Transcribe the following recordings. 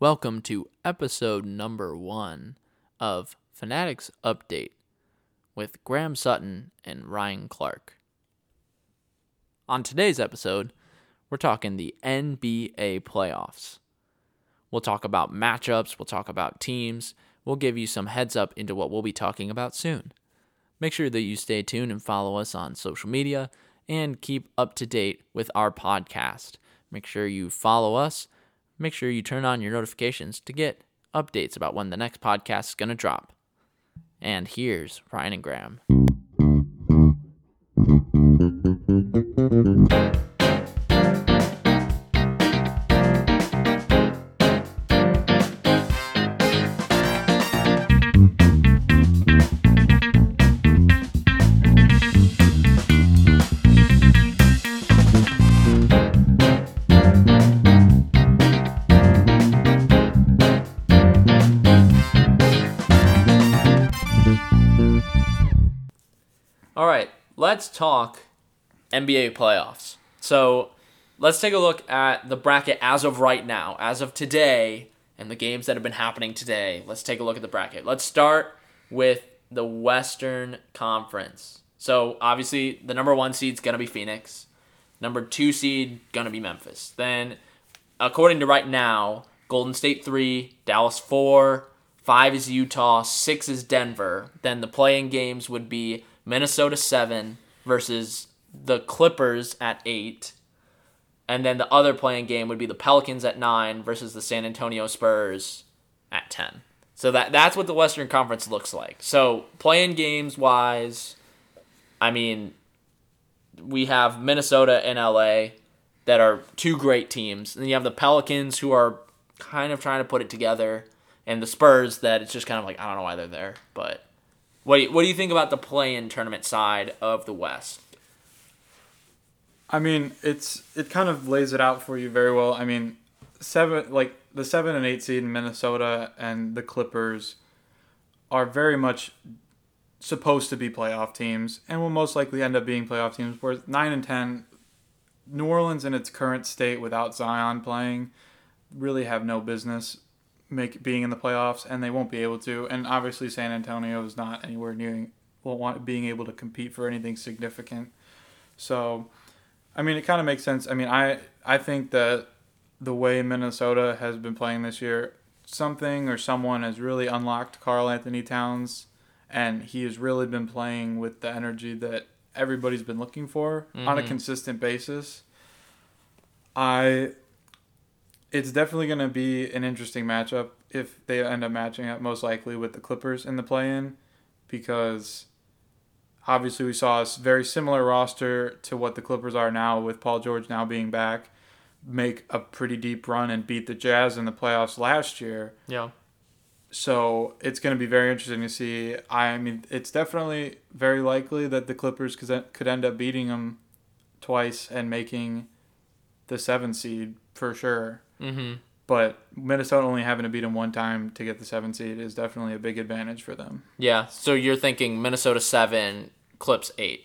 Welcome to episode number one of Fanatics Update with Graham Sutton and Ryan Clark. On today's episode, we're talking the NBA playoffs. We'll talk about matchups, we'll talk about teams, we'll give you some heads up into what we'll be talking about soon. Make sure that you stay tuned and follow us on social media and keep up to date with our podcast. Make sure you follow us. Make sure you turn on your notifications to get updates about when the next podcast is going to drop. And here's Ryan and Graham. Talk NBA playoffs. So let's take a look at the bracket as of right now, as of today, and the games that have been happening today. Let's take a look at the bracket. Let's start with the Western Conference. So obviously, the number one seed's gonna be Phoenix. Number two seed gonna be Memphis. Then, according to right now, Golden State three, Dallas four, five is Utah, six is Denver. Then the play-in games would be Minnesota seven versus the Clippers at eight. And then the other play-in game would be the Pelicans at nine versus the San Antonio Spurs at ten. So that that's what the Western Conference looks like. So play-in games wise, I mean, we have Minnesota and LA that are two great teams. And you have the Pelicans who are kind of trying to put it together, and the Spurs that it's just kind of like I don't know why they're there. But what do you, what do you think about the play-in tournament side of the West? I mean, it's it kind of lays it out for you very well. I mean, seven like the seven and eight seed in Minnesota and the Clippers are very much supposed to be playoff teams and will most likely end up being playoff teams. Whereas nine and ten, New Orleans in its current state without Zion playing really have no business make being in the playoffs, and they won't be able to. And obviously, San Antonio is not anywhere near want being able to compete for anything significant. So, I mean, it kind of makes sense. I mean, I I think that the way Minnesota has been playing this year, something or someone has really unlocked Karl-Anthony Towns, and he has really been playing with the energy that everybody's been looking for on a Mhm. consistent basis. I it's definitely going to be an interesting matchup if they end up matching up most likely with the Clippers in the play-in because obviously we saw a very similar roster to what the Clippers are now with Paul George now being back make a pretty deep run and beat the Jazz in the playoffs last year. Yeah. So it's going to be very interesting to see. I mean, it's definitely very likely that the Clippers could could end up beating them twice and making the seven seed for sure. Mm-hmm. But Minnesota only having to beat them one time to get the seven seed is definitely a big advantage for them. Yeah. So you're thinking Minnesota seven, Clips eight.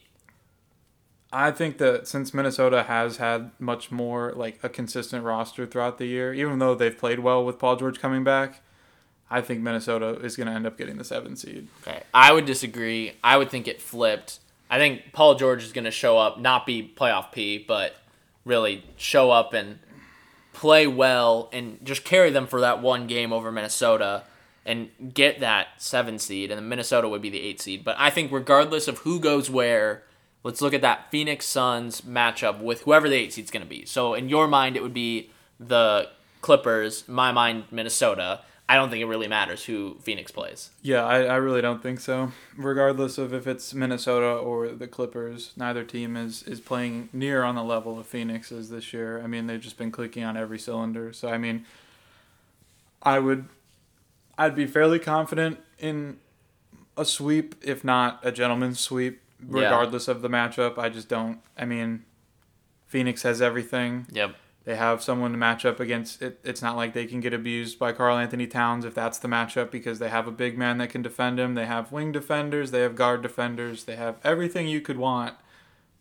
I think that since Minnesota has had much more like a consistent roster throughout the year, even though they've played well with Paul George coming back, I think Minnesota is going to end up getting the seven seed. Okay. I would disagree. I would think it flipped. I think Paul George is going to show up, not be playoff P, but really show up and play well and just carry them for that one game over Minnesota and get that seven seed, and then Minnesota would be the eight seed. But I think regardless of who goes where, let's look at that Phoenix Suns matchup with whoever the eight seed's going to be. So in your mind, it would be the Clippers. My mind, Minnesota. I don't think it really matters who Phoenix plays. Yeah, I, I really don't think so. Regardless of if it's Minnesota or the Clippers, neither team is, is playing near on the level of Phoenix is this year. I mean, they've just been clicking on every cylinder. So I mean, I would, I'd be fairly confident in a sweep, if not a gentleman's sweep, Yeah. regardless of the matchup. I just don't. I mean, Phoenix has everything. Yep. They have someone to match up against. It, it's not like they can get abused by Karl-Anthony Towns if that's the matchup because they have a big man that can defend him. They have wing defenders. They have guard defenders. They have everything you could want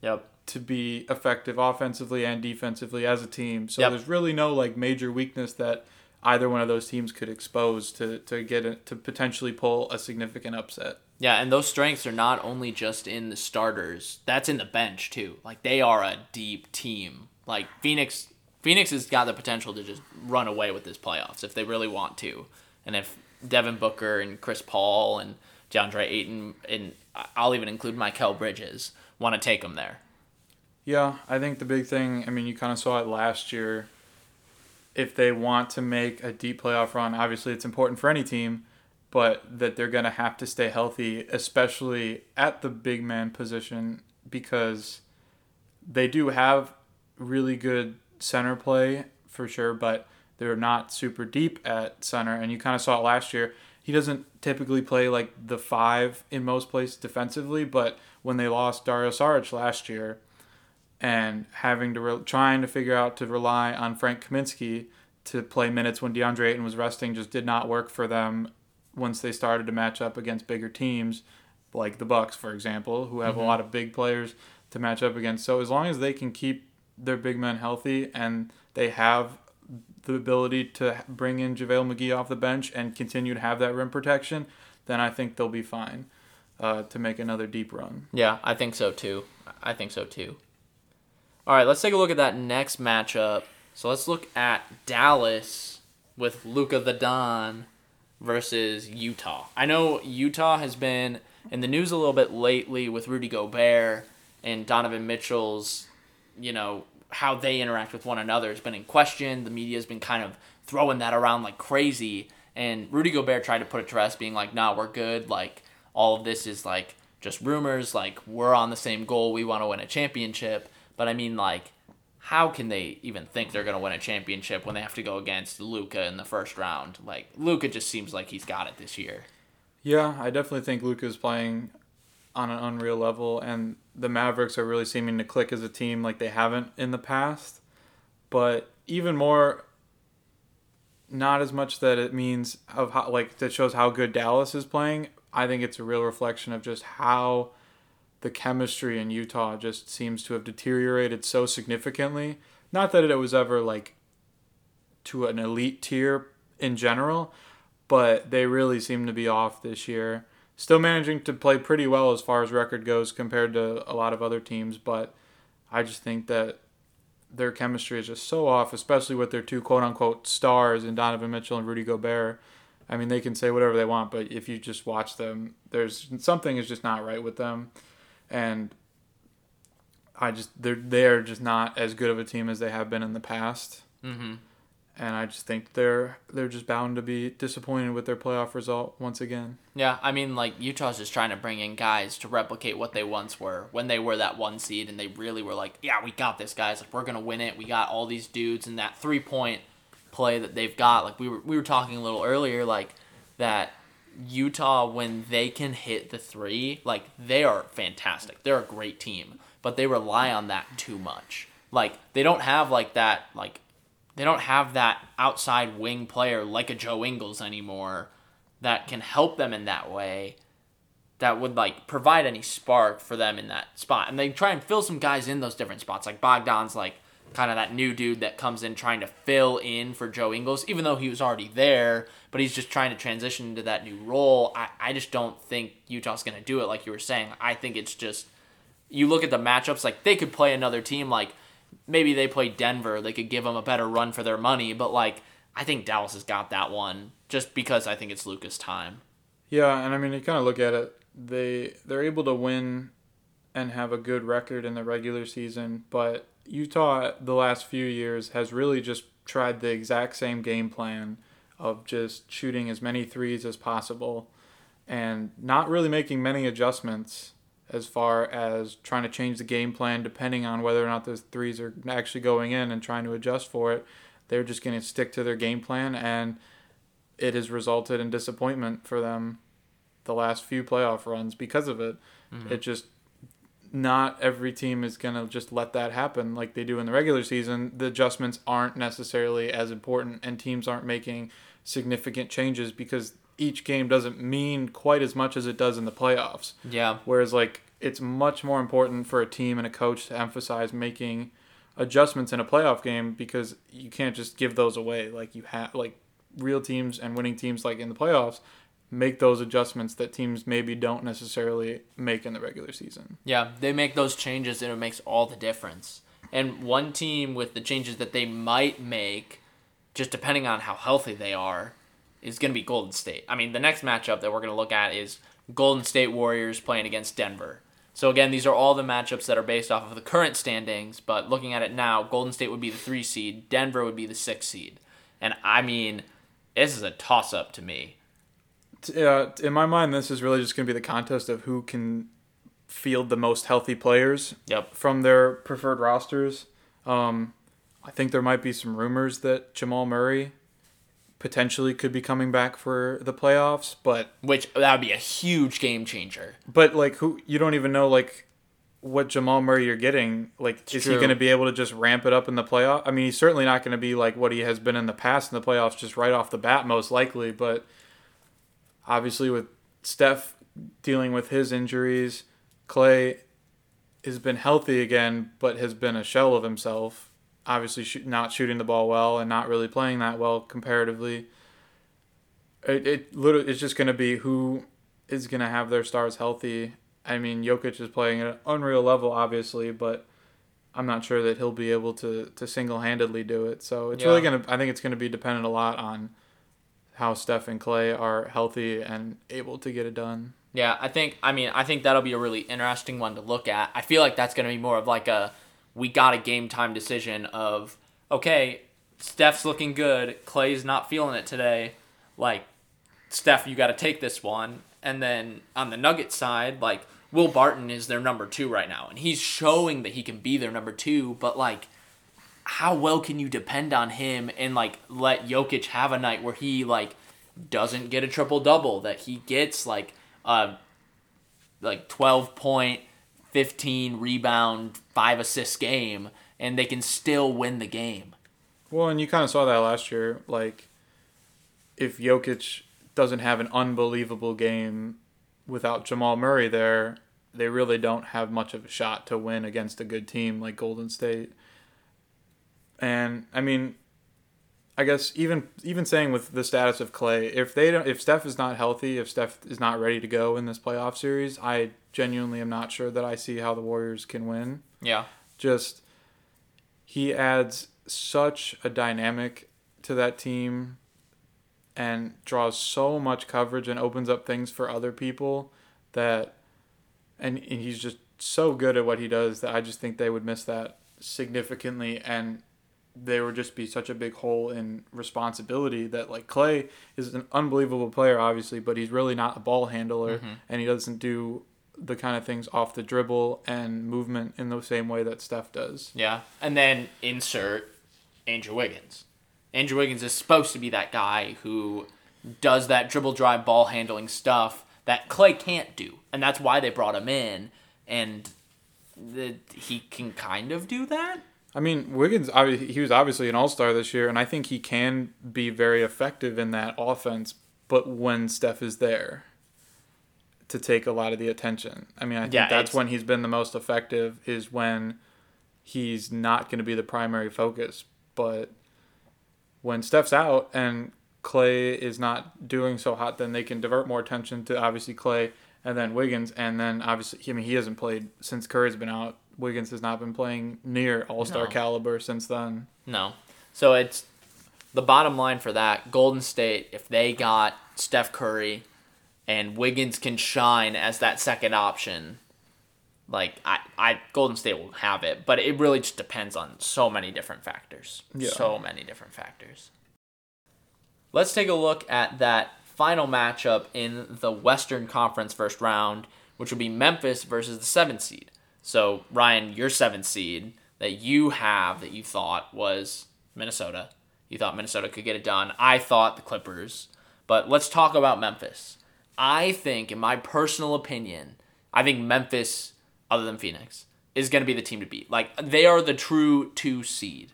Yep. to be effective offensively and defensively as a team. So Yep. there's really no like major weakness that either one of those teams could expose to to get it to potentially pull a significant upset. Yeah, and those strengths are not only just in the starters. That's in the bench too. Like they are a deep team. Like Phoenix Phoenix has got the potential to just run away with this playoffs if they really want to. And if Devin Booker and Chris Paul and DeAndre Ayton and I'll even include Mikal Bridges want to take them there. Yeah, I think the big thing, I mean, you kind of saw it last year. If they want to make a deep playoff run, obviously it's important for any team, but that they're going to have to stay healthy, especially at the big man position, because they do have really good center play for sure, but they're not super deep at center. And you kind of saw it last year. He doesn't typically play like the five in most places defensively, but when they lost Dario Saric last year, and having to re- trying to figure out to rely on Frank Kaminsky to play minutes when DeAndre Ayton was resting just did not work for them once they started to match up against bigger teams like the Bucks, for example, who have mm-hmm. a lot of big players to match up against. So as long as they can keep their big men healthy and they have the ability to bring in JaVale McGee off the bench and continue to have that rim protection, then I think they'll be fine uh, to make another deep run. Yeah, I think so too. I think so too. All right, let's take a look at that next matchup. So let's look at Dallas with Luka the Don versus Utah. I know Utah has been in the news a little bit lately with Rudy Gobert and Donovan Mitchell's, you know, how they interact with one another has been in question. The media has been kind of throwing that around like crazy. And Rudy Gobert tried to put it to rest, being like, nah, we're good. Like, all of this is like just rumors. Like, we're on the same goal. We want to win a championship. But I mean, like, how can they even think they're going to win a championship when they have to go against Luka in the first round? Like, Luka just seems like he's got it this year. Yeah, I definitely think Luka is playing on an unreal level, and the Mavericks are really seeming to click as a team like they haven't in the past. But even more, not as much that it means of how like that shows how good Dallas is playing. I think it's a real reflection of just how the chemistry in Utah just seems to have deteriorated so significantly. Not that it was ever like to an elite tier in general, but they really seem to be off this year. Still managing to play pretty well as far as record goes compared to a lot of other teams, but I just think that their chemistry is just so off, especially with their two quote unquote stars in Donovan Mitchell and Rudy Gobert. I mean, they can say whatever they want, but if you just watch them, there's something is just not right with them and I just they're they're just not as good of a team as they have been in the past. Mm-hmm. And I just think they're they're just bound to be disappointed with their playoff result once again. Yeah, I mean, like Utah's just trying to bring in guys to replicate what they once were when they were that one seed, and they really were like, "Yeah, we got this, guys. Like, we're gonna win it. We got all these dudes, and that three point play that they've got. Like, we were we were talking a little earlier, like that Utah when they can hit the three, like they are fantastic. They're a great team, but they rely on that too much. Like they don't have like that like they don't have that outside wing player like a Joe Ingles anymore that can help them in that way that would like provide any spark for them in that spot. And they try and fill some guys in those different spots. Like Bogdan's like kind of that new dude that comes in trying to fill in for Joe Ingles, even though he was already there, but he's just trying to transition into that new role. I, I just don't think Utah's going to do it like you were saying. I think it's just, you look at the matchups, like they could play another team, like maybe they play Denver, they could give them a better run for their money, but like I think Dallas has got that one just because I think it's Luka's time. Yeah, and I mean, you kind of look at it, they they're able to win and have a good record in the regular season, but Utah the last few years has really just tried the exact same game plan of just shooting as many threes as possible and not really making many adjustments as far as trying to change the game plan depending on whether or not those threes are actually going in and trying to adjust for it. They're just going to stick to their game plan and it has resulted in disappointment for them the last few playoff runs because of it. Mm-hmm. It just not every team is going to just let that happen like they do in the regular season. The adjustments aren't necessarily as important, and teams aren't making significant changes because each game doesn't mean quite as much as it does in the playoffs. Yeah. Whereas, like, it's much more important for a team and a coach to emphasize making adjustments in a playoff game because you can't just give those away. Like, you have, like, real teams and winning teams like in the playoffs make those adjustments that teams maybe don't necessarily make in the regular season. Yeah, they make those changes and it makes all the difference. And one team with the changes that they might make, just depending on how healthy they are, is going to be Golden State. I mean, the next matchup that we're going to look at is Golden State Warriors playing against Denver. So again, these are all the matchups that are based off of the current standings, but looking at it now, Golden State would be the 3 seed, Denver would be the 6 seed. And I mean, this is a toss up to me. Uh, in my mind, this is really just going to be the contest of who can field the most healthy players Yep. from their preferred rosters. Um, I think there might be some rumors that Jamal Murray potentially could be coming back for the playoffs, but Which that would be a huge game changer. but like who you don't even know like what Jamal Murray you're getting. Like is he going to be able to just ramp it up in the playoff? I mean, he's certainly not going to be like what he has been in the past in the playoffs just right off the bat most likely, but obviously with Steph dealing with his injuries, Clay has been healthy again but has been a shell of himself. Obviously shoot, not shooting the ball well and not really playing that well comparatively. It it literally it's just going to be who is going to have their stars healthy. I mean, Jokic is playing at an unreal level, obviously, but I'm not sure that he'll be able to to single handedly do it. So it's really gonna. I think it's gonna be dependent a lot on how Steph and Clay are healthy and able to get it done. Yeah, I think I mean I think that'll be a really interesting one to look at. I feel like that's going to be more of like a we got a game time decision of okay, Steph's looking good, Clay's not feeling it today. Like Steph, you got to take this one. And then on the Nugget side, like Will Barton is their number 2 right now and he's showing that he can be their number 2, but like how well can you depend on him and like let Jokic have a night where he like doesn't get a triple double that he gets like uh like 12 point 15 rebound 5 assist game and they can still win the game. Well, and you kind of saw that last year. Like, if Jokic doesn't have an unbelievable game without Jamal Murray there, they really don't have much of a shot to win against a good team like Golden State. And I mean, I guess even even saying with the status of Clay, if they don't, if Steph is not healthy, if Steph is not ready to go in this playoff series, I genuinely am not sure that I see how the Warriors can win Yeah. just he adds such a dynamic to that team and draws so much coverage and opens up things for other people that and, and he's just so good at what he does that I just think they would miss that significantly and there would just be such a big hole in responsibility that like Clay is an unbelievable player obviously but he's really not a ball handler mm-hmm. and he doesn't do the kind of things off the dribble and movement in the same way that Steph does. Yeah. And then insert Andrew Wiggins. Andrew Wiggins is supposed to be that guy who does that dribble drive ball handling stuff that Clay can't do. And that's why they brought him in and the, he can kind of do that. I mean, Wiggins he was obviously an all-star this year and I think he can be very effective in that offense, but when Steph is there to take a lot of the attention. I mean, I think Yeah, that's when he's been the most effective is when he's not going to be the primary focus, but when Steph's out and Clay is not doing so hot, then they can divert more attention to obviously Clay and then Wiggins, and then obviously, I mean, he hasn't played since Curry's been out. Wiggins has not been playing near All Star No. caliber since then. No. So it's the bottom line for that Golden State, if they got Steph Curry and Wiggins can shine as that second option, like I, I Golden State will have it. But it really just depends on so many different factors. Yeah. So many different factors. Let's take a look at that final matchup in the Western Conference first round, which will be Memphis versus the seventh seed. So, Ryan, your seventh seed that you have that you thought was Minnesota. You thought Minnesota could get it done. I thought the Clippers. But let's talk about Memphis. I think, in my personal opinion, I think Memphis, other than Phoenix, is going to be the team to beat. Like, they are the true two seed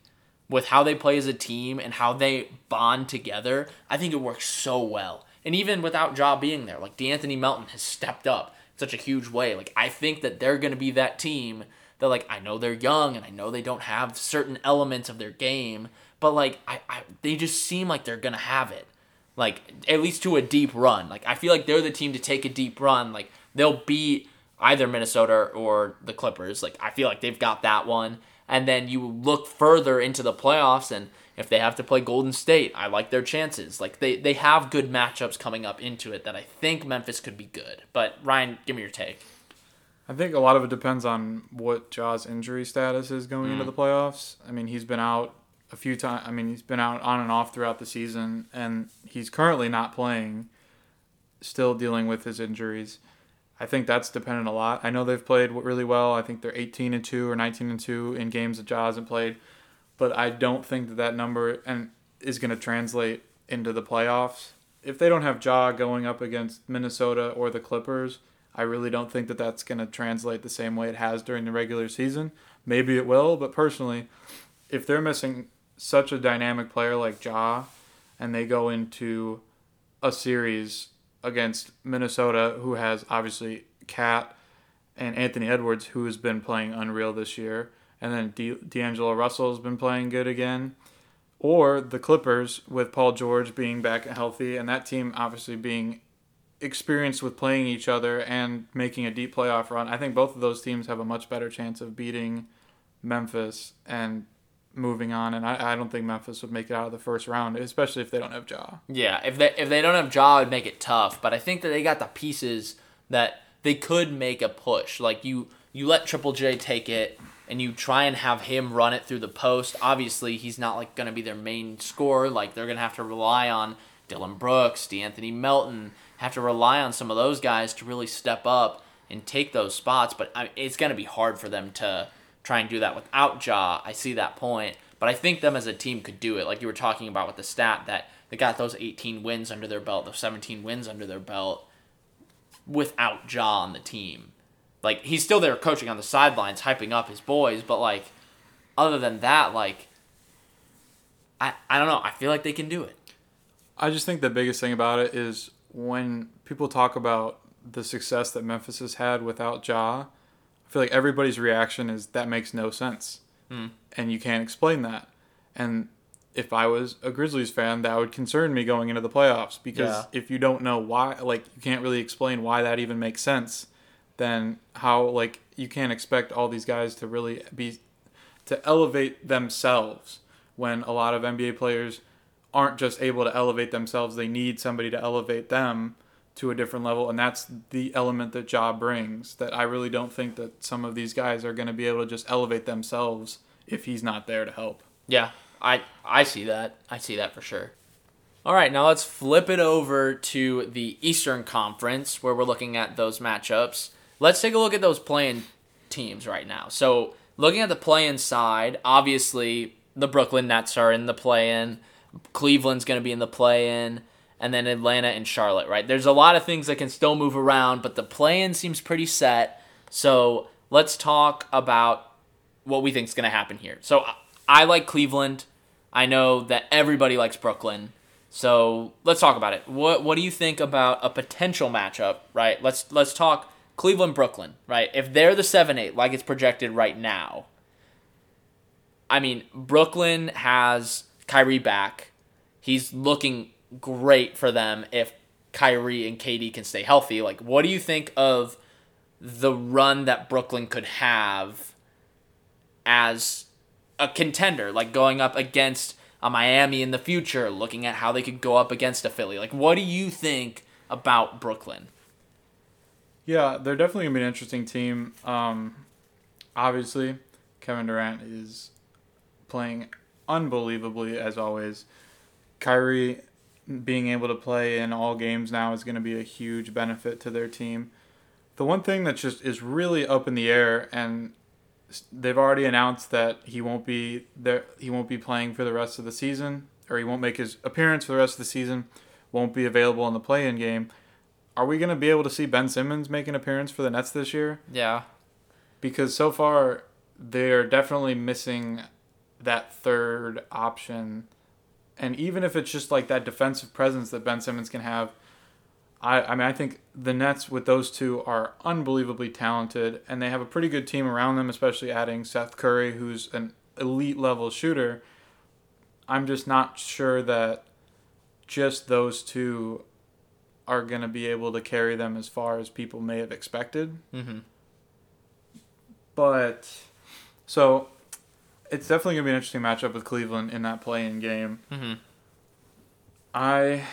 with how they play as a team and how they bond together, I think it works so well. And even without Ja being there, like De'Anthony Melton has stepped up such a huge way. Like I think that they're gonna be that team that like I know they're young and I know they don't have certain elements of their game, but like I, I they just seem like they're gonna have it. Like at least to a deep run. Like I feel like they're the team to take a deep run. Like they'll beat either Minnesota or the Clippers. Like I feel like they've got that one. And then you look further into the playoffs and if they have to play Golden State, I like their chances. Like they, they have good matchups coming up into it that I think Memphis could be good. But Ryan, give me your take. I think a lot of it depends on what Ja's injury status is going into mm. the playoffs. I mean, he's been out a few times. I mean, he's been out on and off throughout the season, and he's currently not playing, still dealing with his injuries. I think that's dependent a lot. I know they've played really well. I think they're 18 and 2 or 19 and 2 in games that Ja hasn't played, but I don't think that that number and is going to translate into the playoffs. If they don't have Ja going up against Minnesota or the Clippers, I really don't think that that's going to translate the same way it has during the regular season. Maybe it will, but personally, if they're missing such a dynamic player like Ja and they go into a series against Minnesota, who has obviously KAT and Anthony Edwards, who has been playing unreal this year, and then D- D'Angelo Russell has been playing good again, or the Clippers with Paul George being back healthy, and that team obviously being experienced with playing each other and making a deep playoff run. I think both of those teams have a much better chance of beating Memphis and moving on. And I, I don't think Memphis would make it out of the first round, especially if they don't have Ja. Yeah, if they if they don't have Ja, it'd make it tough. But I think that they got the pieces that they could make a push. Like you you let Triple J take it and you try and have him run it through the post. Obviously, he's not like gonna be their main scorer. Like they're gonna have to rely on Dillon Brooks, De'Anthony Melton, have to rely on some of those guys to really step up and take those spots. But I it's gonna be hard for them to try and do that without Ja. I see that point, but I think them as a team could do it. Like you were talking about with the stat that they got those 18 wins under their belt, those 17 wins under their belt without Ja on the team. Like he's still there coaching on the sidelines, hyping up his boys, but like other than that, like I I don't know. I feel like they can do it. I just think the biggest thing about it is when people talk about the success that Memphis has had without Ja, I feel like everybody's reaction is that makes no sense. Hmm. And you can't explain that. And if I was a Grizzlies fan, that would concern me going into the playoffs because Yeah. if you don't know why, like, you can't really explain why that even makes sense, then how, like, you can't expect all these guys to really be, to elevate themselves when a lot of NBA players aren't just able to elevate themselves. They need somebody to elevate them to a different level, and that's the element that Ja brings. That I really don't think that some of these guys are going to be able to just elevate themselves if he's not there to help. Yeah, I I see that. I see that for sure. All right, now let's flip it over to the Eastern Conference where we're looking at those matchups. Let's take a look at those play-in teams right now. So, looking at the play-in side, obviously the Brooklyn Nets are in the play-in. Cleveland's going to be in the play-in, and then Atlanta and Charlotte. Right? There's a lot of things that can still move around, but the play-in seems pretty set. So, let's talk about what we think is going to happen here. So I- like Cleveland. I know that everybody likes Brooklyn. So let's talk about it. What what do you think about a potential matchup? Right. Let's let's talk Cleveland Brooklyn. Right. If they're the seven eight like it's projected right now. I mean Brooklyn has Kyrie back. He's looking great for them if Kyrie and KD can stay healthy. Like what do you think of the run that Brooklyn could have? as a contender, like going up against a Miami in the future, looking at how they could go up against a Philly. Like, what do you think about Brooklyn? Yeah, they're definitely gonna be an interesting team. Um, obviously, Kevin Durant is playing unbelievably as always. Kyrie being able to play in all games now is going to be a huge benefit to their team. The one thing that just is really up in the air, and they've already announced that he won't be there. He won't be playing for the rest of the season, or he won't make his appearance for the rest of the season. Won't be available in the play-in game. Are we going to be able to see Ben Simmons make an appearance for the Nets this year? Yeah. because so far they're definitely missing that third option and even if it's just like that defensive presence that Ben Simmons can have I, I mean I think the Nets with those two are unbelievably talented and they have a pretty good team around them especially adding Seth Curry who's an elite level shooter I'm just not sure that just those two are going to be able to carry them as far as people may have expected. Mm-hmm. But so it's definitely going to be an interesting matchup with Cleveland in that play-in game. Mm-hmm. I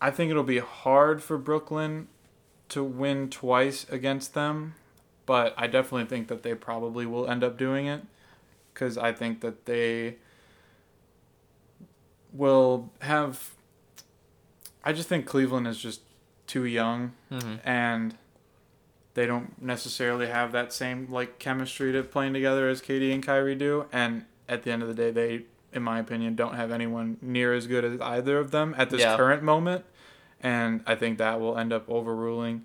I think it'll be hard for Brooklyn to win twice against them, but I definitely think that they probably will end up doing it cuz I think that they will have I just think Cleveland is just too young Mm-hmm. and they don't necessarily have that same like chemistry to playing together as KD and Kyrie do. And at the end of the day, they, in my opinion, don't have anyone near as good as either of them at this Yeah. current moment. And I think that will end up overruling,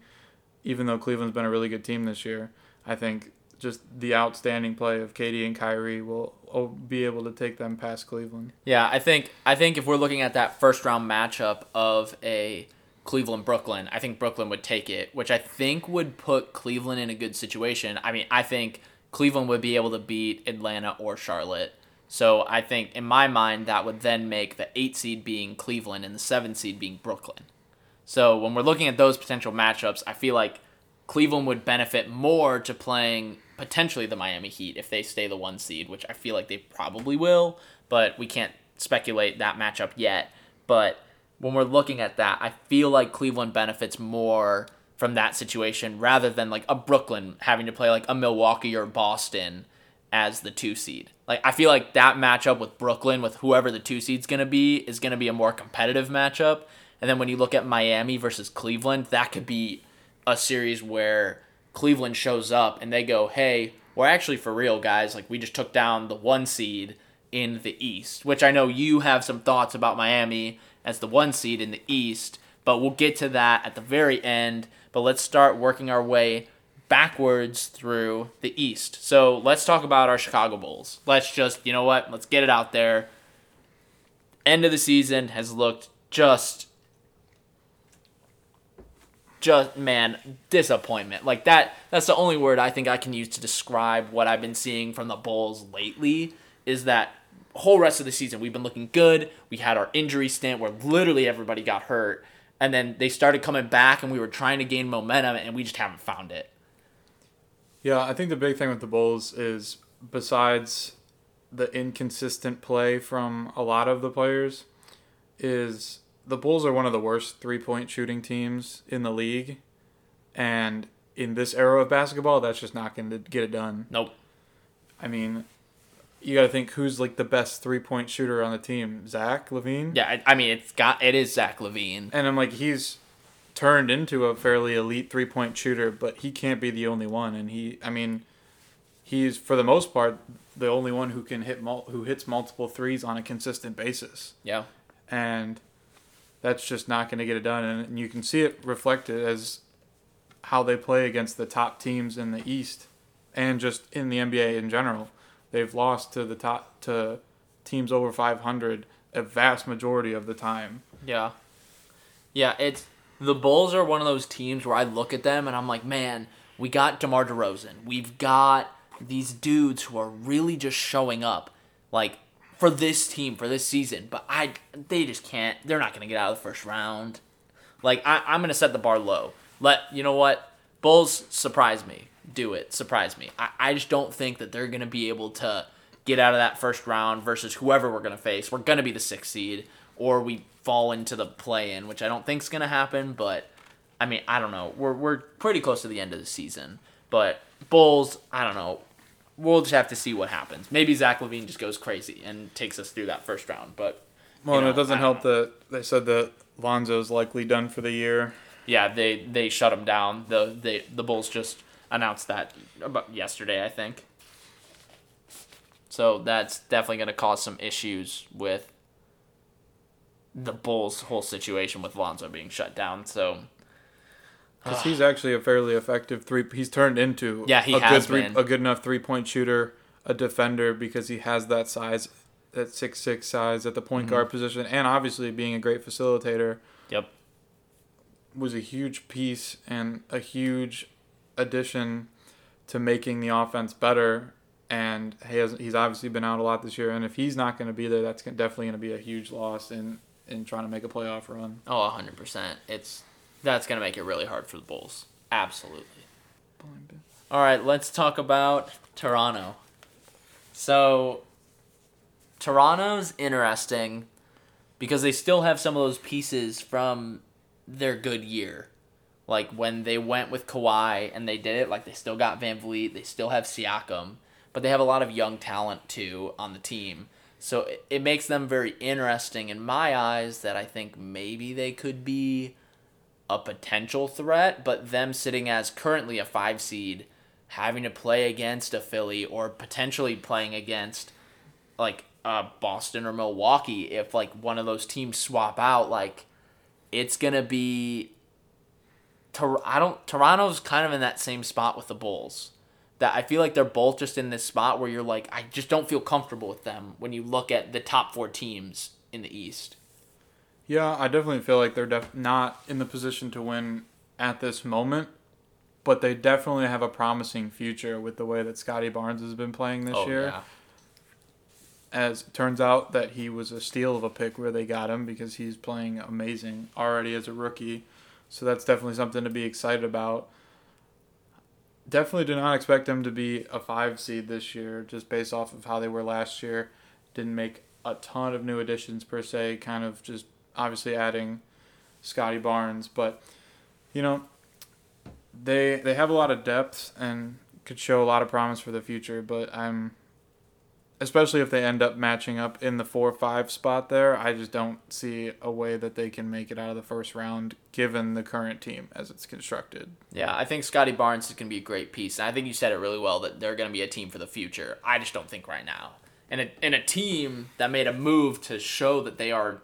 even though Cleveland's been a really good team this year. I think just the outstanding play of KD and Kyrie will o- be able to take them past Cleveland. Yeah, I think I think if we're looking at that first round matchup of a Cleveland Brooklyn, I think Brooklyn would take it, which I think would put Cleveland in a good situation. I mean, I think Cleveland would be able to beat Atlanta or Charlotte. So I think in my mind that would then make the eight seed being Cleveland and the seven seed being Brooklyn. So when we're looking at those potential matchups, I feel like Cleveland would benefit more to playing potentially the Miami Heat if they stay the one seed, which I feel like they probably will, but we can't speculate that matchup yet. But when we're looking at that, I feel like Cleveland benefits more from that situation rather than like a Brooklyn having to play like a Milwaukee or Boston as the two seed. Like I feel like that matchup with Brooklyn with whoever the two seed's to be is to be a more competitive matchup. And then when you look at Miami versus Cleveland, that could be a series where Cleveland shows up and they go, "Hey, we're actually for real, guys. Like we just took down the one seed in the East." Which I know you have some thoughts about Miami as the one seed in the East, but we'll get to that at the very end. But let's start working our way backwards through the East. So let's talk about our Chicago Bulls. Let's just, you know what? Let's get it out there. End of the season has looked just just man disappointment. Like that that's the only word i think i can use to describe what i've been seeing from the bulls lately is that whole rest of the season we've been looking good. We had our injury stint where literally everybody got hurt. And then they started coming back and we were trying to gain momentum and we just haven't found it. Yeah, I think the big thing with the Bulls is besides the inconsistent play from a lot of the players, is the Bulls are one of the worst three point shooting teams in the league. And in this era of basketball, that's just not going to get it done. nope I mean, you got to think who's like the best three point shooter on the team? Zach LaVine? yeah I, I mean it's got it is zach lavine And I'm like, he's turned into a fairly elite three point shooter, but he can't be the only one. And he, I mean, he's for the most part the only one who can hit mul- who hits multiple threes on a consistent basis, yeah and that's just not going to get it done. And you can see it reflected as how they play against the top teams in the East, and just in the NBA in general. They've lost to the top to teams over 500 a vast majority of the time. Yeah. Yeah, it's the Bulls are one of those teams where I look at them and I'm like, man, we got DeMar DeRozan. We've got these dudes who are really just showing up, like for this team for this season. But I, they just can't. They're not gonna get out of the first round. Like I, I'm gonna set the bar low. Let you know what Bulls surprise me. Do it, surprise me. I, I just don't think that they're gonna be able to get out of that first round versus whoever we're gonna face. We're gonna be the sixth seed, or we fall into the play in, which I don't think's gonna happen. But I mean, I don't know. We're we're pretty close to the end of the season, but Bulls, I don't know. We'll just have to see what happens. Maybe Zach LaVine just goes crazy and takes us through that first round. But Well, know, it doesn't help don't that they said that Lonzo's likely done for the year. yeah, they they shut him down. The they the Bulls just announced that about yesterday, I think. So that's definitely going to cause some issues with the Bulls' whole situation with Lonzo being shut down. So Because he's actually a fairly effective three. He's turned into Yeah, he a has good three, been. a good enough three point shooter, a defender because he has that size, that six six size at the point Mm-hmm. guard position, and obviously being a great facilitator yep, was a huge piece and a huge addition to making the offense better. and he has, he's obviously been out a lot this year. And if he's not going to be there, that's definitely going to be a huge loss in in trying to make a playoff run. Oh, 100%. It's that's going to make it really hard for the Bulls. Absolutely. All right, let's talk about Toronto. So, Toronto's interesting because they still have some of those pieces from their good year. Like when they went with Kawhi and they did it, like they still got VanVleet, they still have Siakam, but they have a lot of young talent too on the team. So it, it makes them very interesting in my eyes that I think maybe they could be a potential threat, but them sitting as currently a five seed, having to play against a Philly or potentially playing against like uh, Boston or Milwaukee, if like one of those teams swap out, like it's gonna be. Tor- I don't. Toronto's kind of in that same spot with the Bulls. That I feel like they're both just in this spot where you're like, I just don't feel comfortable with them when you look at the top four teams in the East. Yeah, I definitely feel like they're def- not in the position to win at this moment, but they definitely have a promising future with the way that Scottie Barnes has been playing this oh year. yeah. As it turns out that he was a steal of a pick where they got him because he's playing amazing already as a rookie. So that's definitely something to be excited about. Definitely do not expect them to be a five seed this year, just based off of how they were last year. Didn't make a ton of new additions per se, kind of just obviously adding Scottie Barnes, but you know, they they have a lot of depth and could show a lot of promise for the future, but I'm especially if they end up matching up in the 4-5 spot there, I just don't see a way that they can make it out of the first round given the current team as it's constructed. Yeah, I think Scottie Barnes is going to be a great piece. And I think you said it really well that they're going to be a team for the future. I just don't think right now. And a, and a team that made a move to show that they are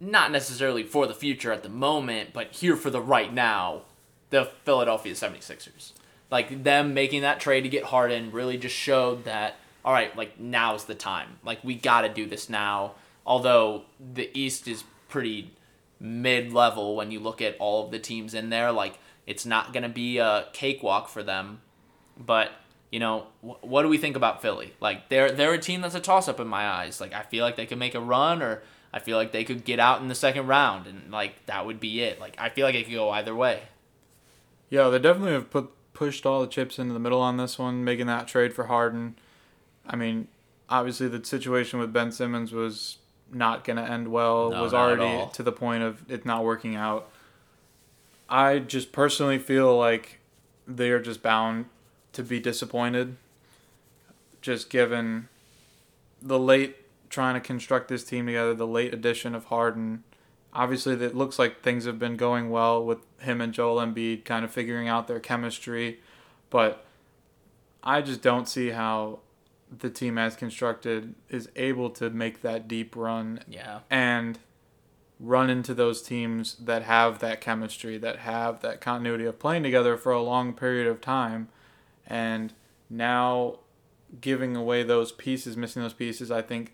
not necessarily for the future at the moment, but here for the right now, the Philadelphia 76ers. Like them making that trade to get Harden really just showed that, all right, like now's the time. Like we got to do this now. Although the East is pretty mid level when you look at all of the teams in there. Like it's not going to be a cakewalk for them. But you know, wh- what do we think about Philly? Like they're they're a team that's a toss up in my eyes. Like I feel like they could make a run, or I feel like they could get out in the second round, and like that would be it. Like I feel like it could go either way. Yeah, they definitely have put pushed all the chips into the middle on this one, making that trade for Harden. I mean, obviously the situation with Ben Simmons was not going to end well. No, was already to the point of it not working out. I just personally feel like they are just bound to be disappointed, just given the late trying to construct this team together, the late addition of Harden. Obviously, it looks like things have been going well with him and Joel Embiid kind of figuring out their chemistry, but I just don't see how the team as constructed is able to make that deep run Yeah. and run into those teams that have that chemistry, that have that continuity of playing together for a long period of time. And now giving away those pieces, missing those pieces, I think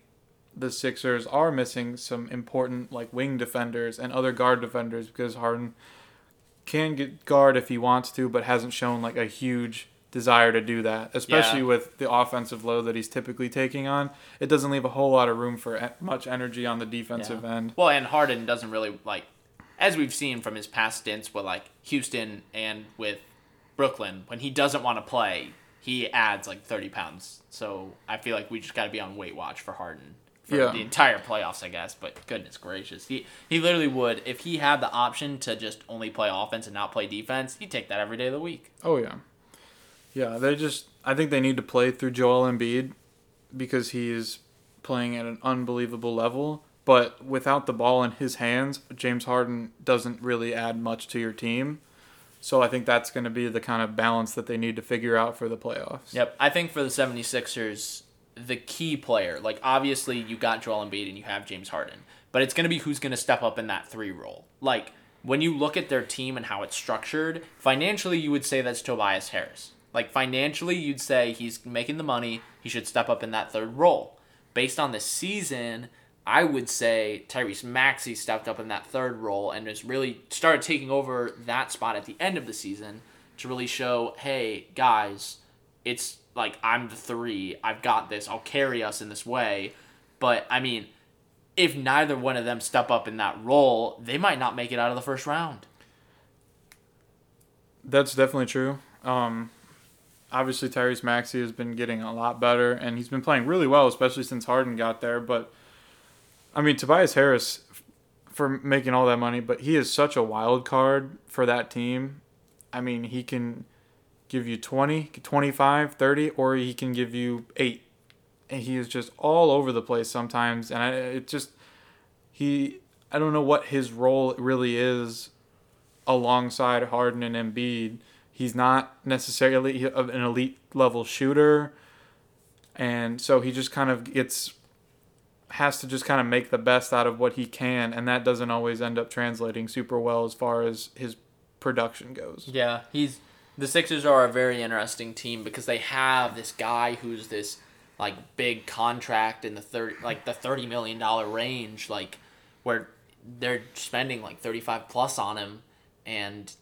the Sixers are missing some important like wing defenders and other guard defenders because Harden can get guard if he wants to, but hasn't shown like a huge desire to do that, especially Yeah. with the offensive load that he's typically taking on. It doesn't leave a whole lot of room for much energy on the defensive Yeah. end. Well, and Harden doesn't really like, as we've seen from his past stints with like Houston and with Brooklyn, when he doesn't want to play, he adds like thirty pounds. So I feel like we just got to be on weight watch for Harden for Yeah. the entire playoffs, I guess. But goodness gracious, he he literally would if he had the option to just only play offense and not play defense, he'd take that every day of the week. Oh yeah, yeah. They just I think they need to play through Joel Embiid because he's playing at an unbelievable level. But without the ball in his hands, James Harden doesn't really add much to your team. So I think that's going to be the kind of balance that they need to figure out for the playoffs. Yep. I think for the 76ers, the key player, like obviously you got Joel Embiid and you have James Harden, but it's going to be who's going to step up in that three role. Like when you look at their team and how it's structured, financially you would say that's Tobias Harris. Like financially you'd say he's making the money, he should step up in that third role. Based on the season, I would say Tyrese Maxey stepped up in that third role and has really started taking over that spot at the end of the season to really show, hey, guys, it's like I'm the three, I've got this, I'll carry us in this way. But I mean, if neither one of them step up in that role, they might not make it out of the first round. That's definitely true. Um, obviously, Tyrese Maxey has been getting a lot better, and he's been playing really well, especially since Harden got there. But I mean, Tobias Harris for making all that money, but he is such a wild card for that team. I mean, he can give you 20, 25, 30, or he can give you 8. And he is just all over the place sometimes and I, it just he I don't know what his role really is alongside Harden and Embiid. He's not necessarily an elite level shooter and so he just kind of gets has to just kind of make the best out of what he can, and that doesn't always end up translating super well as far as his production goes. Yeah, he's the Sixers are a very interesting team because they have this guy who's this like big contract in the thirty like the thirty million dollar range, like where they're spending like thirty five plus on him, and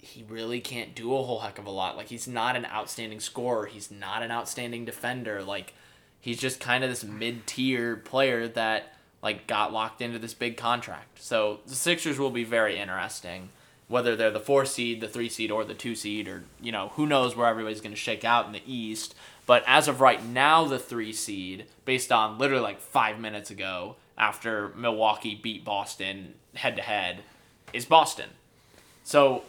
he really can't do a whole heck of a lot. Like he's not an outstanding scorer. He's not an outstanding defender. Like he's just kind of this mid-tier player that like got locked into this big contract. So the Sixers will be very interesting, whether they're the four seed, the three seed, or the two seed, or you know who knows where everybody's going to shake out in the East. But as of right now, the three seed, based on literally like five minutes ago, after Milwaukee beat Boston head to head, is Boston. So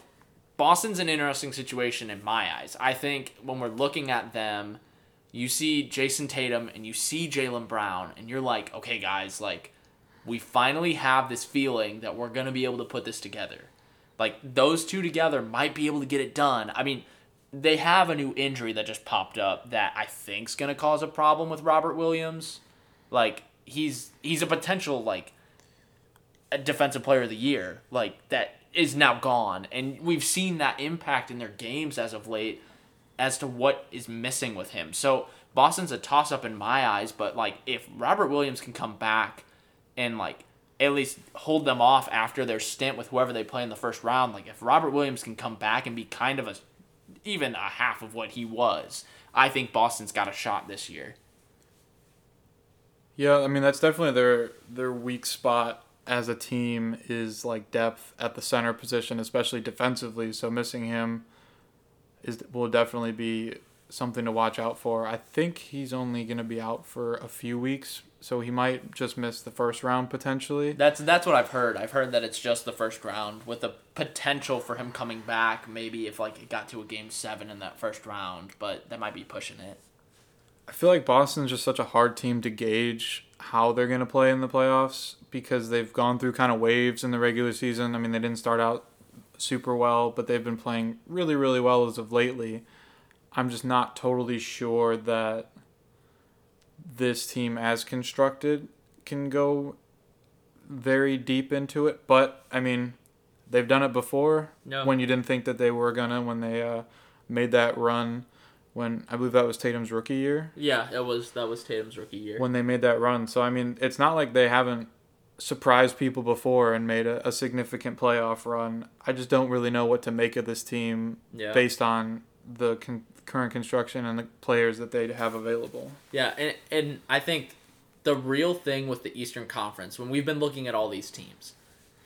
Boston's an interesting situation in my eyes. I think when we're looking at them you see Jayson Tatum and you see Jaylen Brown, and you're like, okay, guys, like, we finally have this feeling that we're going to be able to put this together. Like, those two together might be able to get it done. I mean, they have a new injury that just popped up that I think's going to cause a problem with Robert Williams. Like, he's he's a potential, like, a defensive player of the year, like, that is now gone. And we've seen that impact in their games as of late as to what is missing with him. So Boston's a toss up in my eyes, but like if Robert Williams can come back and like at least hold them off after their stint with whoever they play in the first round, like if Robert Williams can come back and be kind of a even a half of what he was, I think Boston's got a shot this year. Yeah, I mean that's definitely their their weak spot as a team is like depth at the center position, especially defensively. So missing him is will definitely be something to watch out for. I think he's only going to be out for a few weeks, so he might just miss the first round potentially. That's that's what I've heard. I've heard that it's just the first round with the potential for him coming back maybe if like it got to a game 7 in that first round, but that might be pushing it. I feel like Boston's just such a hard team to gauge how they're going to play in the playoffs because they've gone through kind of waves in the regular season. I mean, they didn't start out super well, but they've been playing really, really well as of lately. I'm just not totally sure that this team, as constructed, can go very deep into it. But I mean, they've done it before no. when you didn't think that they were gonna when they uh, made that run. When I believe that was Tatum's rookie year. Yeah, that was that was Tatum's rookie year. When they made that run, so I mean, it's not like they haven't surprised people before and made a, a significant playoff run. I just don't really know what to make of this team yeah. based on the con- current construction and the players that they have available. Yeah, and and I think the real thing with the Eastern Conference when we've been looking at all these teams,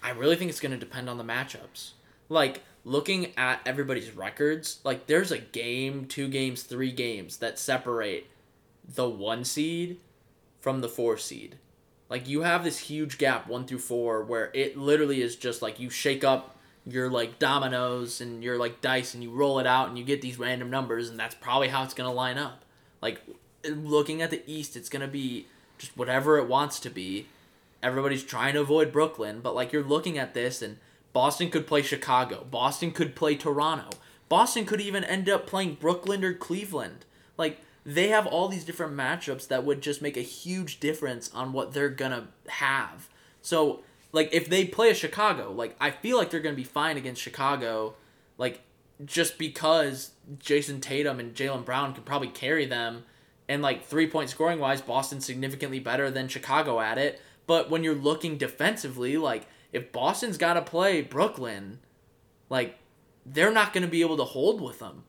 I really think it's going to depend on the matchups. Like looking at everybody's records, like there's a game, two games, three games that separate the 1 seed from the 4 seed like you have this huge gap one through four where it literally is just like you shake up your like dominoes and your like dice and you roll it out and you get these random numbers and that's probably how it's gonna line up. Like looking at the East, it's gonna be just whatever it wants to be. Everybody's trying to avoid Brooklyn, but like you're looking at this and Boston could play Chicago. Boston could play Toronto. Boston could even end up playing Brooklyn or Cleveland. Like they have all these different matchups that would just make a huge difference on what they're gonna have. So, like, if they play a Chicago, like, I feel like they're gonna be fine against Chicago, like, just because Jayson Tatum and Jaylen Brown can probably carry them, and like three point scoring wise, Boston's significantly better than Chicago at it. But when you're looking defensively, like, if Boston's got to play Brooklyn, like, they're not going to be able to hold with them.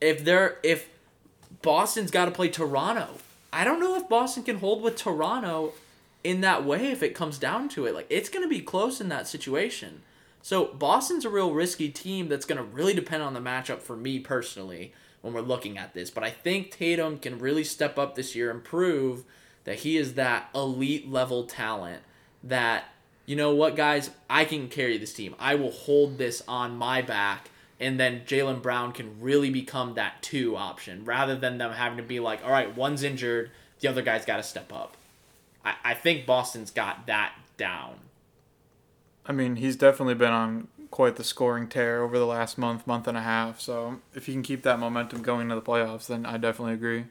If they're if Boston's got to play Toronto. I don't know if Boston can hold with Toronto in that way if it comes down to it. Like it's going to be close in that situation. So Boston's a real risky team that's going to really depend on the matchup for me personally when we're looking at this. But I think Tatum can really step up this year and prove that he is that elite level talent that you know what guys, I can carry this team. I will hold this on my back and then Jaylen Brown can really become that two option rather than them having to be like, all right, one's injured, the other guy's got to step up. I, I think Boston's got that down. I mean, he's definitely been on quite the scoring tear over the last month, month and a half. So if he can keep that momentum going to the playoffs, then I definitely agree.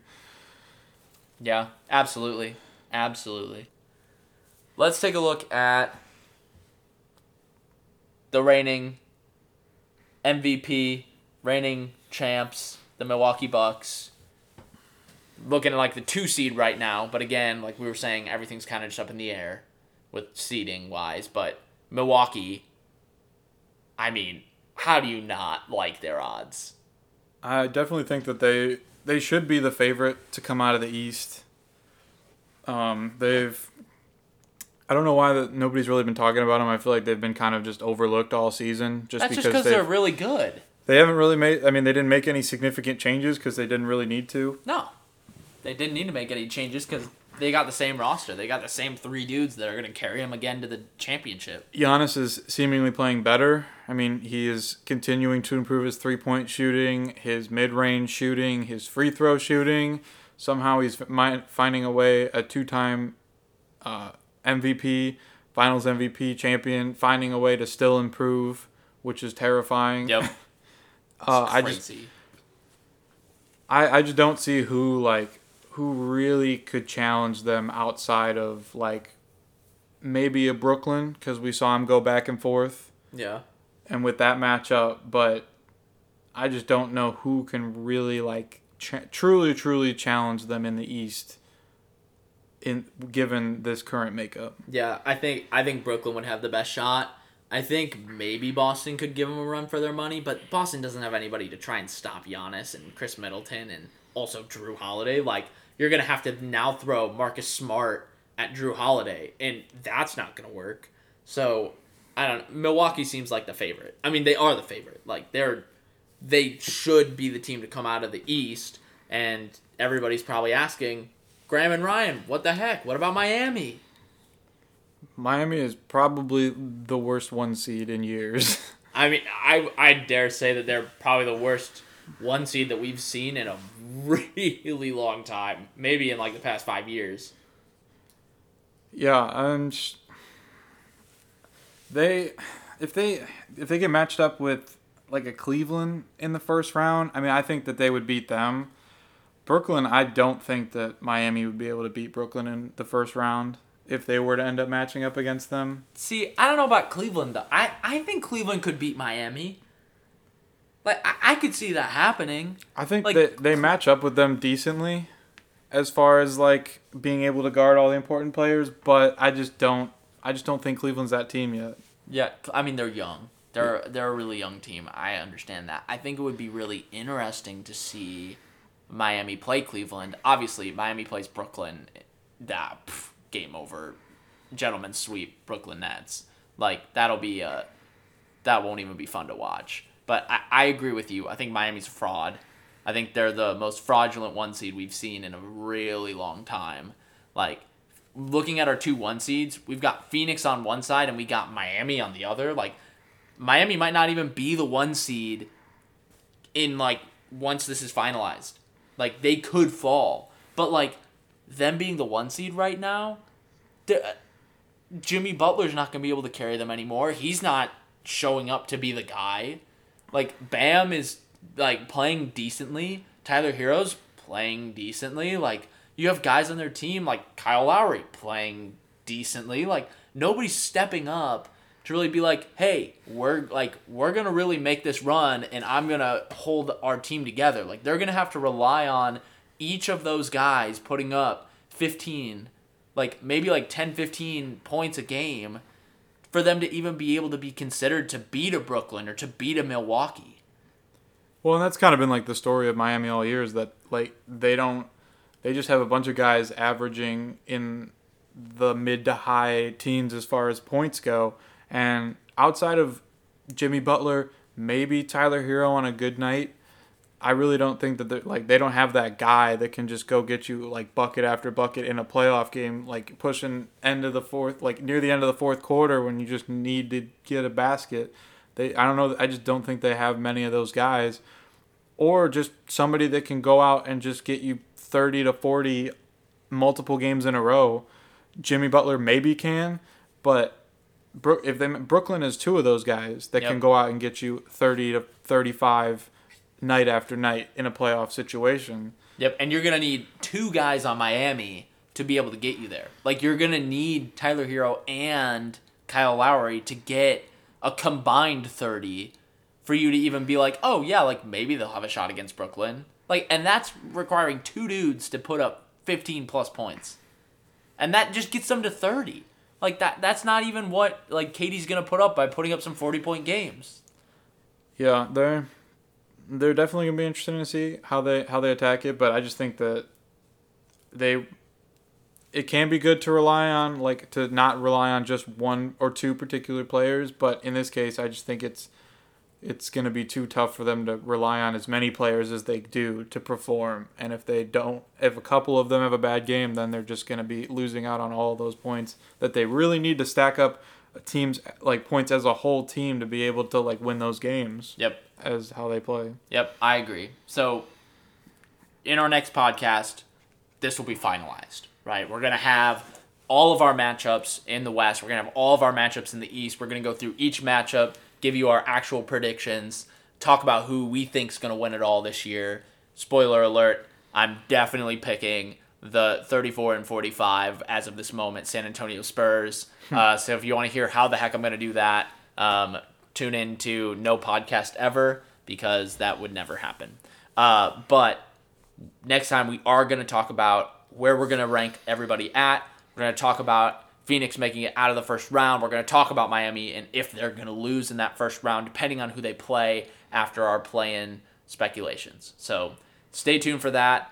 Yeah, absolutely. Absolutely. Let's take a look at the reigning MVP, reigning champs, the Milwaukee Bucks. Looking at like the two seed right now, but again, like we were saying, everything's kind of just up in the air with seeding wise. But Milwaukee, I mean, how do you not like their odds? I definitely think that they they should be the favorite to come out of the East. Um, they've I don't know why that nobody's really been talking about them. I feel like they've been kind of just overlooked all season, just That's because just they're really good. they haven't really made. I mean, they didn't make any significant changes because they didn't really need to. No, they didn't need to make any changes because they got the same roster. They got the same three dudes that are going to carry them again to the championship. Giannis is seemingly playing better. I mean, he is continuing to improve his three point shooting, his mid range shooting, his free throw shooting. Somehow he's finding a way, a two time uh, MVP, finals MVP champion, finding a way to still improve, which is terrifying. Yep. Uh, I just I, I just don't see who like who really could challenge them outside of like maybe a Brooklyn because we saw him go back and forth yeah. and with that matchup, but I just don't know who can really like ch- truly truly challenge them in the East. In given this current makeup, Yeah, I think I think Brooklyn would have the best shot. I think maybe Boston could give them a run for their money, but Boston doesn't have anybody to try and stop Giannis and Khris Middleton and also Jrue Holiday. Like you're gonna have to now throw Marcus Smart at Jrue Holiday, and that's not gonna work. So I don't. Milwaukee seems like the favorite. I mean, they are the favorite. Like they're they should be the team to come out of the East, and everybody's probably asking Graham and Ryan, what the heck? What about Miami? Miami is probably the worst one seed in years. I mean, I I dare say that they're probably the worst one seed that we've seen in a really long time. Maybe in like the past five years. Yeah, and sh- they if they if they get matched up with like a Cleveland in the first round, I mean, I think that they would beat them. Brooklyn, I don't think that Miami would be able to beat Brooklyn in the first round if they were to end up matching up against them. See, I don't know about Cleveland though. I I think Cleveland could beat Miami. Like I, I could see that happening. I think Like- that they match up with them decently as far as like being able to guard all the important players, but I just don't I just don't think Cleveland's that team yet. Yeah, I mean they're young. They're they're a really young team. I understand that. I think it would be really interesting to see Miami play Cleveland. Obviously, Miami plays Brooklyn. That pff, game over, gentlemen sweep Brooklyn Nets. Like that'll be a that won't even be fun to watch. But I, I agree with you. I think Miami's a fraud. I think they're the most fraudulent one seed we've seen in a really long time. Like looking at our two one seeds, we've got Phoenix on one side and we got Miami on the other. Like Miami might not even be the one seed in like once this is finalized. Like they could fall. But like them being the one seed right now, uh, Jimmy Butler's not going to be able to carry them anymore. He's not showing up to be the guy. Like Bam is like playing decently. Tyler Herro's playing decently. Like you have guys on their team like Kyle Lowry playing decently. Like nobody's stepping up to really be like, "Hey, we're like we're to really make this run and I'm to hold our team together." Like they're to have to rely on each of those guys putting up 15 like maybe like 10 15 points a game for them to even be able to be considered to beat a Brooklyn or to beat a Milwaukee. Well, and that's kind of been like the story of Miami all year is that like they don't they just have a bunch of guys averaging in the mid to high teens as far as points go and outside of Jimmy Butler, maybe Tyler Herro on a good night, I really don't think that they're like they don't have that guy that can just go get you like bucket after bucket in a playoff game, like pushing end of the fourth, like near the end of the fourth quarter when you just need to get a basket. They I don't know, I just don't think they have many of those guys, or just somebody that can go out and just get you thirty to forty, multiple games in a row. Jimmy Butler maybe can, but if they Brooklyn is two of those guys that yep. can go out and get you thirty to thirty five night after night in a playoff situation. Yep, and you're gonna need two guys on Miami to be able to get you there. Like you're gonna need Tyler Herro and Kyle Lowry to get a combined thirty for you to even be like, oh yeah, like maybe they'll have a shot against Brooklyn. Like, and that's requiring two dudes to put up fifteen plus points, and that just gets them to thirty. Like that, that's not even what like KD's gonna put up by putting up some forty point games. Yeah, they're they're definitely gonna be interesting to see how they how they attack it. But I just think that they it can be good to rely on like to not rely on just one or two particular players. But in this case, I just think it's it's going to be too tough for them to rely on as many players as they do to perform. And if they don't, if a couple of them have a bad game, then they're just going to be losing out on all those points that they really need to stack up teams like points as a whole team to be able to like win those games. Yep. As how they play. Yep, I agree. So in our next podcast, this will be finalized, right? We're going to have all of our matchups in the West. We're going to have all of our matchups in the East. We're going to go through each matchup, give you our actual predictions, talk about who we think is going to win it all this year. Spoiler alert, I'm definitely picking the 34 and 45 as of this moment San Antonio Spurs. Hmm. uh, so if you want to hear how the heck I'm going to do that, um, tune in to no podcast ever because that would never happen. Uh, but next time we are going to talk about where we're going to rank everybody at. We're going to talk about Phoenix making it out of the first round. We're going to talk about Miami and if they're going to lose in that first round, depending on who they play after our play-in speculations. So stay tuned for that.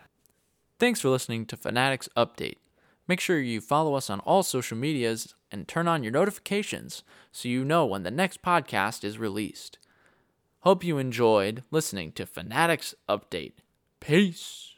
Thanks for listening to Fanatics Update. Make sure you follow us on all social medias and turn on your notifications so you know when the next podcast is released. Hope you enjoyed listening to Fanatics Update. Peace.